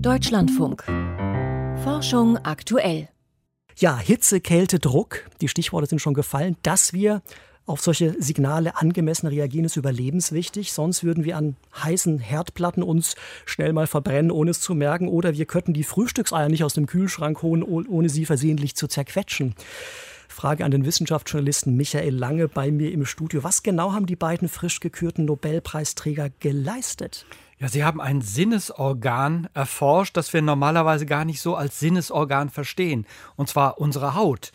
Deutschlandfunk. Forschung aktuell. Ja, Hitze, Kälte, Druck, die Stichworte sind schon gefallen. Dass wir auf solche Signale angemessen reagieren, ist überlebenswichtig. Sonst würden wir an heißen Herdplatten uns schnell mal verbrennen, ohne es zu merken. Oder wir könnten die Frühstückseier nicht aus dem Kühlschrank holen, ohne sie versehentlich zu zerquetschen. Frage an den Wissenschaftsjournalisten Michael Lange bei mir im Studio. Was genau haben die beiden frisch gekürten Nobelpreisträger geleistet? Ja, sie haben ein Sinnesorgan erforscht, das wir normalerweise gar nicht so als Sinnesorgan verstehen. Und zwar unsere Haut.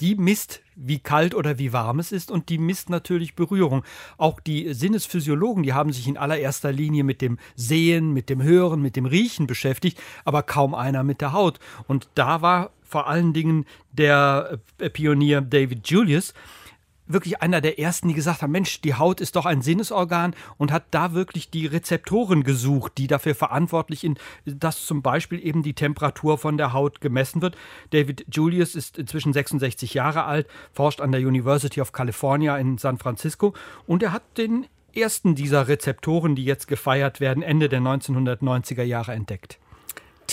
Die misst, wie kalt oder wie warm es ist und die misst natürlich Berührung. Auch die Sinnesphysiologen, die haben sich in allererster Linie mit dem Sehen, mit dem Hören, mit dem Riechen beschäftigt, aber kaum einer mit der Haut. Und da war vor allen Dingen der äh, Pionier David Julius, wirklich einer der ersten, die gesagt haben, Mensch, die Haut ist doch ein Sinnesorgan und hat da wirklich die Rezeptoren gesucht, die dafür verantwortlich sind, dass zum Beispiel eben die Temperatur von der Haut gemessen wird. David Julius ist inzwischen 66 Jahre alt, forscht an der University of California in San Francisco und er hat den ersten dieser Rezeptoren, die jetzt gefeiert werden, Ende der 1990er Jahre entdeckt.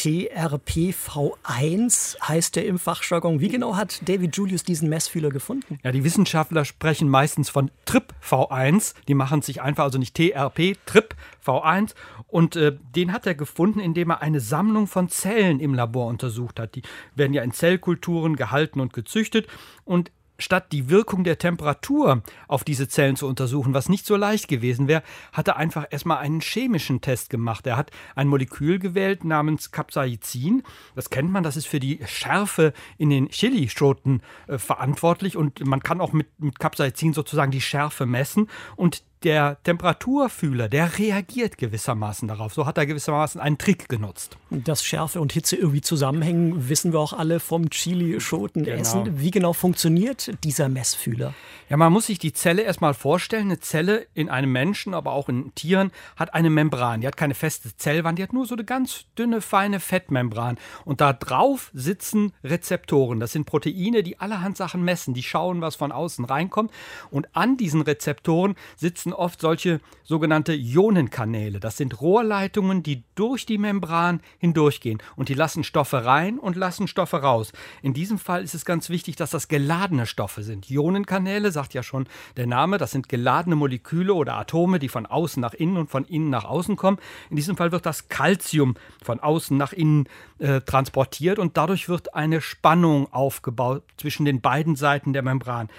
TRPV1 heißt der im Fachjargon. Wie genau hat David Julius diesen Messfühler gefunden? Ja, die Wissenschaftler sprechen meistens von TRIP-V1. Die machen sich einfach, also nicht TRP, TRIP-V1. Und äh, den hat er gefunden, indem er eine Sammlung von Zellen im Labor untersucht hat. Die werden ja in Zellkulturen gehalten und gezüchtet. Und statt die Wirkung der Temperatur auf diese Zellen zu untersuchen, was nicht so leicht gewesen wäre, hat er einfach erstmal einen chemischen Test gemacht. Er hat ein Molekül gewählt namens Capsaicin. Das kennt man, das ist für die Schärfe in den Chilischoten äh, verantwortlich und man kann auch mit, mit Capsaicin sozusagen die Schärfe messen und der Temperaturfühler, der reagiert gewissermaßen darauf. So hat er gewissermaßen einen Trick genutzt. Dass Schärfe und Hitze irgendwie zusammenhängen, wissen wir auch alle vom Chili-Schoten-Essen. Genau. Wie genau funktioniert dieser Messfühler? Ja, man muss sich die Zelle erstmal vorstellen. Eine Zelle in einem Menschen, aber auch in Tieren, hat eine Membran. Die hat keine feste Zellwand, die hat nur so eine ganz dünne, feine Fettmembran. Und da drauf sitzen Rezeptoren. Das sind Proteine, die allerhand Sachen messen. Die schauen, was von außen reinkommt. Und an diesen Rezeptoren sitzen nutzen oft solche sogenannte Ionenkanäle. Das sind Rohrleitungen, die durch die Membran hindurchgehen und die lassen Stoffe rein und lassen Stoffe raus. In diesem Fall ist es ganz wichtig, dass das geladene Stoffe sind. Ionenkanäle, sagt ja schon der Name, das sind geladene Moleküle oder Atome, die von außen nach innen und von innen nach außen kommen. In diesem Fall wird das Calcium von außen nach innen äh, transportiert und dadurch wird eine Spannung aufgebaut zwischen den beiden Seiten der Membran.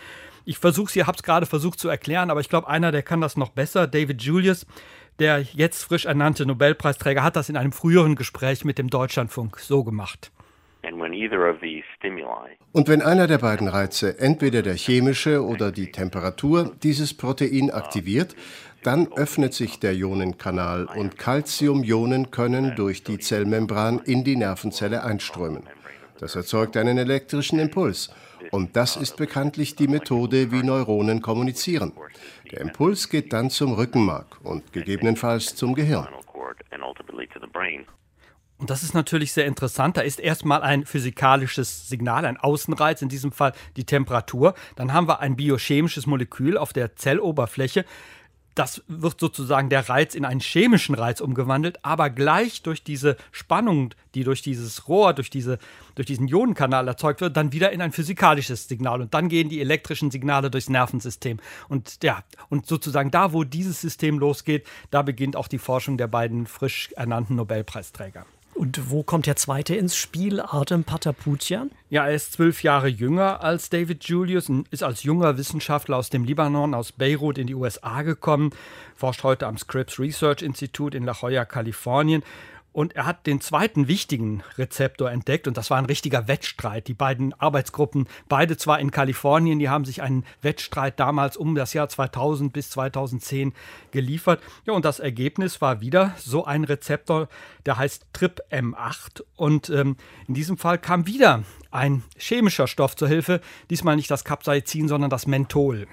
Ich versuche es, ihr habt es gerade versucht zu erklären, aber ich glaube, einer, der kann das noch besser. David Julius, der jetzt frisch ernannte Nobelpreisträger, hat das in einem früheren Gespräch mit dem Deutschlandfunk so gemacht. Und wenn einer der beiden Reize, entweder der chemische oder die Temperatur, dieses Protein aktiviert, dann öffnet sich der Ionenkanal und Calciumionen können durch die Zellmembran in die Nervenzelle einströmen. Das erzeugt einen elektrischen Impuls. Und das ist bekanntlich die Methode, wie Neuronen kommunizieren. Der Impuls geht dann zum Rückenmark und gegebenenfalls zum Gehirn. Und das ist natürlich sehr interessant. Da ist erstmal ein physikalisches Signal, ein Außenreiz, in diesem Fall die Temperatur. Dann haben wir ein biochemisches Molekül auf der Zelloberfläche, das wird sozusagen der Reiz in einen chemischen Reiz umgewandelt, aber gleich durch diese Spannung, die durch dieses Rohr, durch, diese, durch diesen Ionenkanal erzeugt wird, dann wieder in ein physikalisches Signal. Und dann gehen die elektrischen Signale durchs Nervensystem. Und ja, und sozusagen da, wo dieses System losgeht, da beginnt auch die Forschung der beiden frisch ernannten Nobelpreisträger. Und wo kommt der zweite ins Spiel, Artem Pataputian? Ja, er ist zwölf Jahre jünger als David Julius und ist als junger Wissenschaftler aus dem Libanon, aus Beirut in die USA gekommen, forscht heute am Scripps Research Institute in La Jolla, Kalifornien. Und er hat den zweiten wichtigen Rezeptor entdeckt und das war ein richtiger Wettstreit. Die beiden Arbeitsgruppen, beide zwar in Kalifornien, die haben sich einen Wettstreit damals um das Jahr 2000 bis 2010 geliefert. Ja, und das Ergebnis war wieder so ein Rezeptor, der heißt TRIP-M8. Und ähm, in diesem Fall kam wieder ein chemischer Stoff zur Hilfe, diesmal nicht das Capsaicin, sondern das Menthol.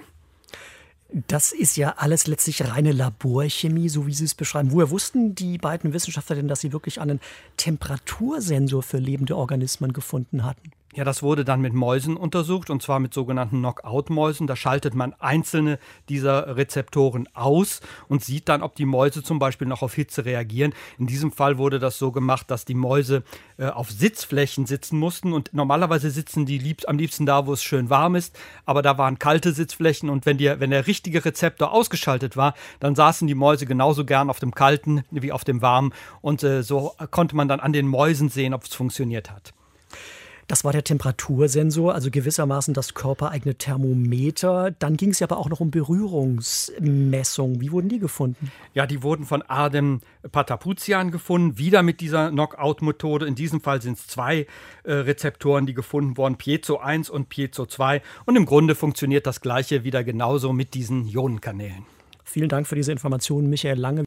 Das ist ja alles letztlich reine Laborchemie, so wie Sie es beschreiben. Woher wussten die beiden Wissenschaftler denn, dass sie wirklich einen Temperatursensor für lebende Organismen gefunden hatten? Ja, das wurde dann mit Mäusen untersucht und zwar mit sogenannten Knockout-Mäusen. Da schaltet man einzelne dieser Rezeptoren aus und sieht dann, ob die Mäuse zum Beispiel noch auf Hitze reagieren. In diesem Fall wurde das so gemacht, dass die Mäuse äh, auf Sitzflächen sitzen mussten und normalerweise sitzen die lieb am liebsten da, wo es schön warm ist, aber da waren kalte Sitzflächen und wenn, die, wenn der richtige Rezeptor ausgeschaltet war, dann saßen die Mäuse genauso gern auf dem kalten wie auf dem warmen und äh, so konnte man dann an den Mäusen sehen, ob es funktioniert hat. Das war der Temperatursensor, also gewissermaßen das körpereigene Thermometer. Dann ging es ja aber auch noch um Berührungsmessungen. Wie wurden die gefunden? Ja, die wurden von Adem Patapuzian gefunden, wieder mit dieser Knockout-Methode. In diesem Fall sind es zwei äh, Rezeptoren, die gefunden wurden, Piezo 1 und Piezo 2. Und im Grunde funktioniert das Gleiche wieder genauso mit diesen Ionenkanälen. Vielen Dank für diese Informationen, Michael Lange.